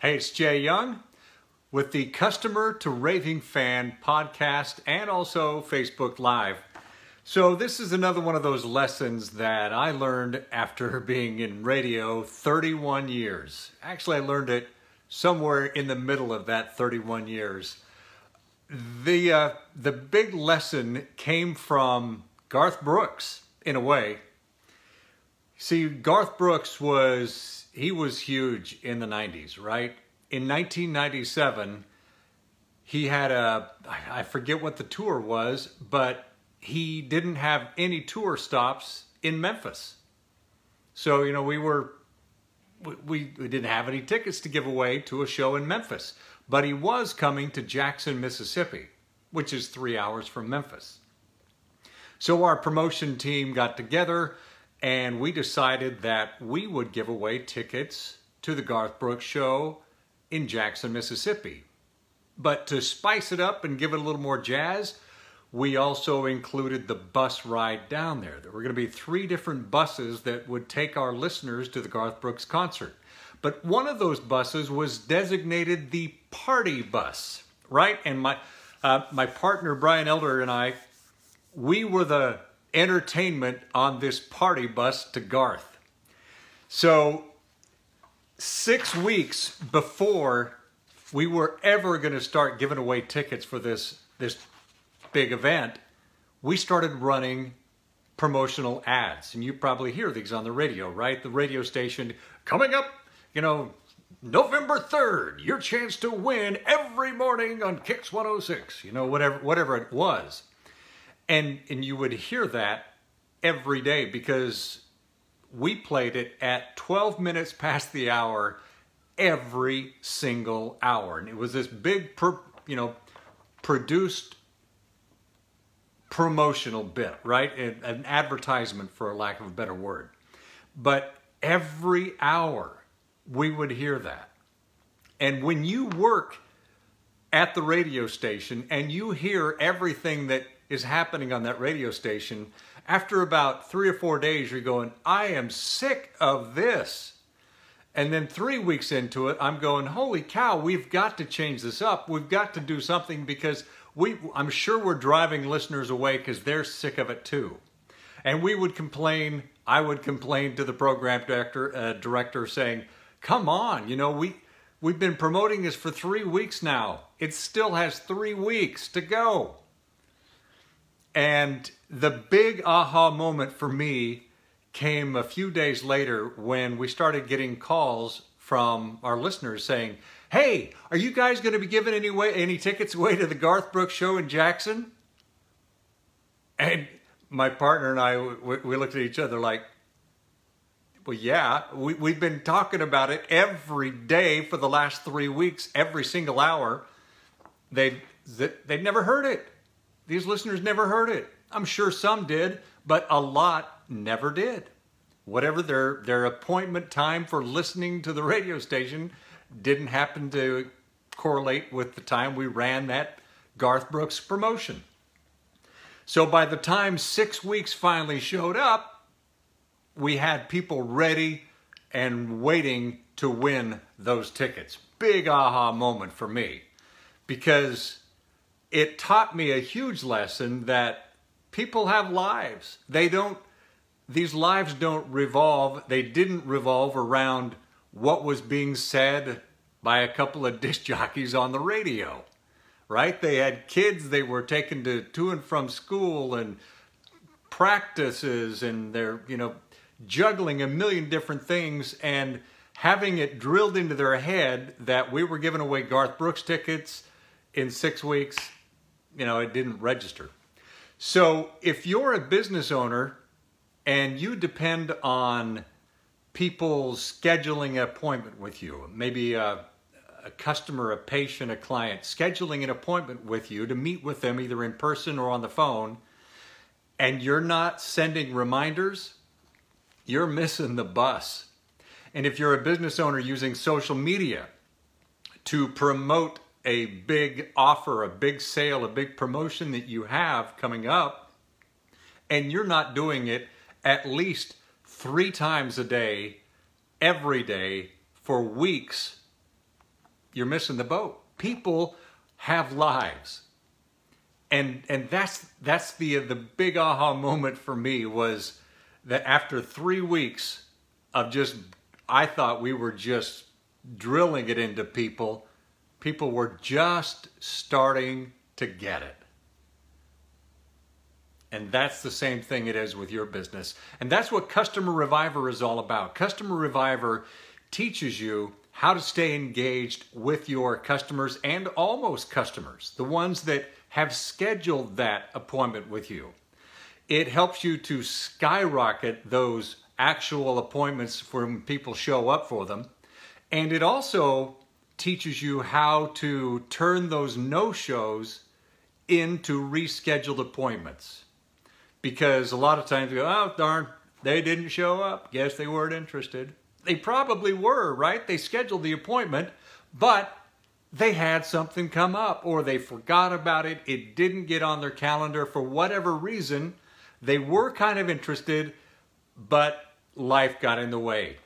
Hey, it's Jay Young with the Customer to Raving Fan podcast and also Facebook Live. So, this is another one of those lessons that I learned after being in radio 31 years. Actually, I learned it somewhere in the middle of that 31 years. The, uh, the big lesson came from Garth Brooks, in a way. See, Garth Brooks was he was huge in the 90s, right? In 1997, he had a, I forget what the tour was, but he didn't have any tour stops in Memphis. So, you know, we were, we, we didn't have any tickets to give away to a show in Memphis, but he was coming to Jackson, Mississippi, which is three hours from Memphis. So our promotion team got together and we decided that we would give away tickets to the Garth Brooks show in Jackson, Mississippi. But to spice it up and give it a little more jazz, we also included the bus ride down there. There were going to be three different buses that would take our listeners to the Garth Brooks concert. But one of those buses was designated the party bus, right? And my uh, my partner Brian Elder and I, we were the entertainment on this party bus to Garth. So, six weeks before we were ever going to start giving away tickets for this, this big event, we started running promotional ads. And you probably hear these on the radio, right? The radio station coming up, you know, November 3rd, your chance to win every morning on Kicks 106, you know, whatever whatever it was. And and you would hear that every day because we played it at 12 minutes past the hour every single hour. And it was this big, you know, produced promotional bit, right? An advertisement, for lack of a better word. But every hour we would hear that. And when you work at the radio station and you hear everything that is happening on that radio station, after about three or four days, you're going, I am sick of this. And then three weeks into it, I'm going, holy cow, we've got to change this up. We've got to do something because we, I'm sure we're driving listeners away because they're sick of it too. And we would complain, I would complain to the program director, uh, director saying, come on, you know, we, we've been promoting this for three weeks now. It still has three weeks to go. And the big aha moment for me came a few days later when we started getting calls from our listeners saying, Hey, are you guys going to be giving any, way, any tickets away to the Garth Brooks show in Jackson? And my partner and I, we, looked at each other like, well, yeah, we, we've been talking about it every day for the last three weeks, every single hour. They, they'd never heard it. These listeners never heard it. I'm sure some did, but a lot never did. Whatever their, their appointment time for listening to the radio station didn't happen to correlate with the time we ran that Garth Brooks promotion. So by the time six weeks finally showed up, we had people ready and waiting to win those tickets. Big aha moment for me because it taught me a huge lesson that people have lives. They don't, these lives don't revolve, they didn't revolve around what was being said by a couple of disc jockeys on the radio, right? They had kids they were taken to, to and from school and practices and they're, you know, juggling a million different things and having it drilled into their head that we were giving away Garth Brooks tickets in six weeks you know, it didn't register. So if you're a business owner and you depend on people scheduling an appointment with you, maybe a, a, customer, a patient, a client, scheduling an appointment with you to meet with them either in person or on the phone, and you're not sending reminders, you're missing the bus. And if you're a business owner using social media to promote a big offer, a big sale, a big promotion that you have coming up, and you're not doing it at least three times a day, every day, for weeks, you're missing the boat. People have lives. And and that's that's the the big aha moment for me was that after 3 weeks of just I thought we were just drilling it into people, people were just starting to get it. And that's the same thing it is with your business. And that's what Customer Reviver is all about. Customer Reviver teaches you how to stay engaged with your customers and almost customers, the ones that have scheduled that appointment with you. It helps you to skyrocket those actual appointments when people show up for them. And it also teaches you how to turn those no shows into rescheduled appointments. Because a lot of times you go, oh, darn, they didn't show up. Guess they weren't interested. They probably were, right? They scheduled the appointment, but they had something come up or they forgot about it. It didn't get on their calendar for whatever reason. They were kind of interested, but life got in the way.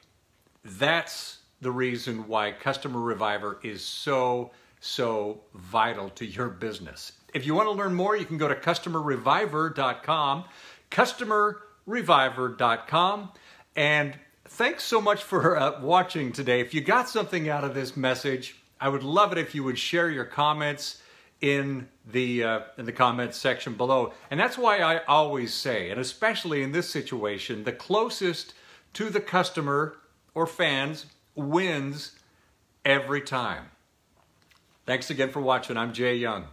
That's the reason why Customer Reviver is so, so vital to your business. If you want to learn more, you can go to customerreviver.com, customerreviver.com. And thanks so much for uh, watching today. If you got something out of this message, I would love it if you would share your comments in the uh, in the comments section below. And that's why I always say, and especially in this situation, the closest to the customer or fans wins every time. Thanks again for watching. I'm Jay Young.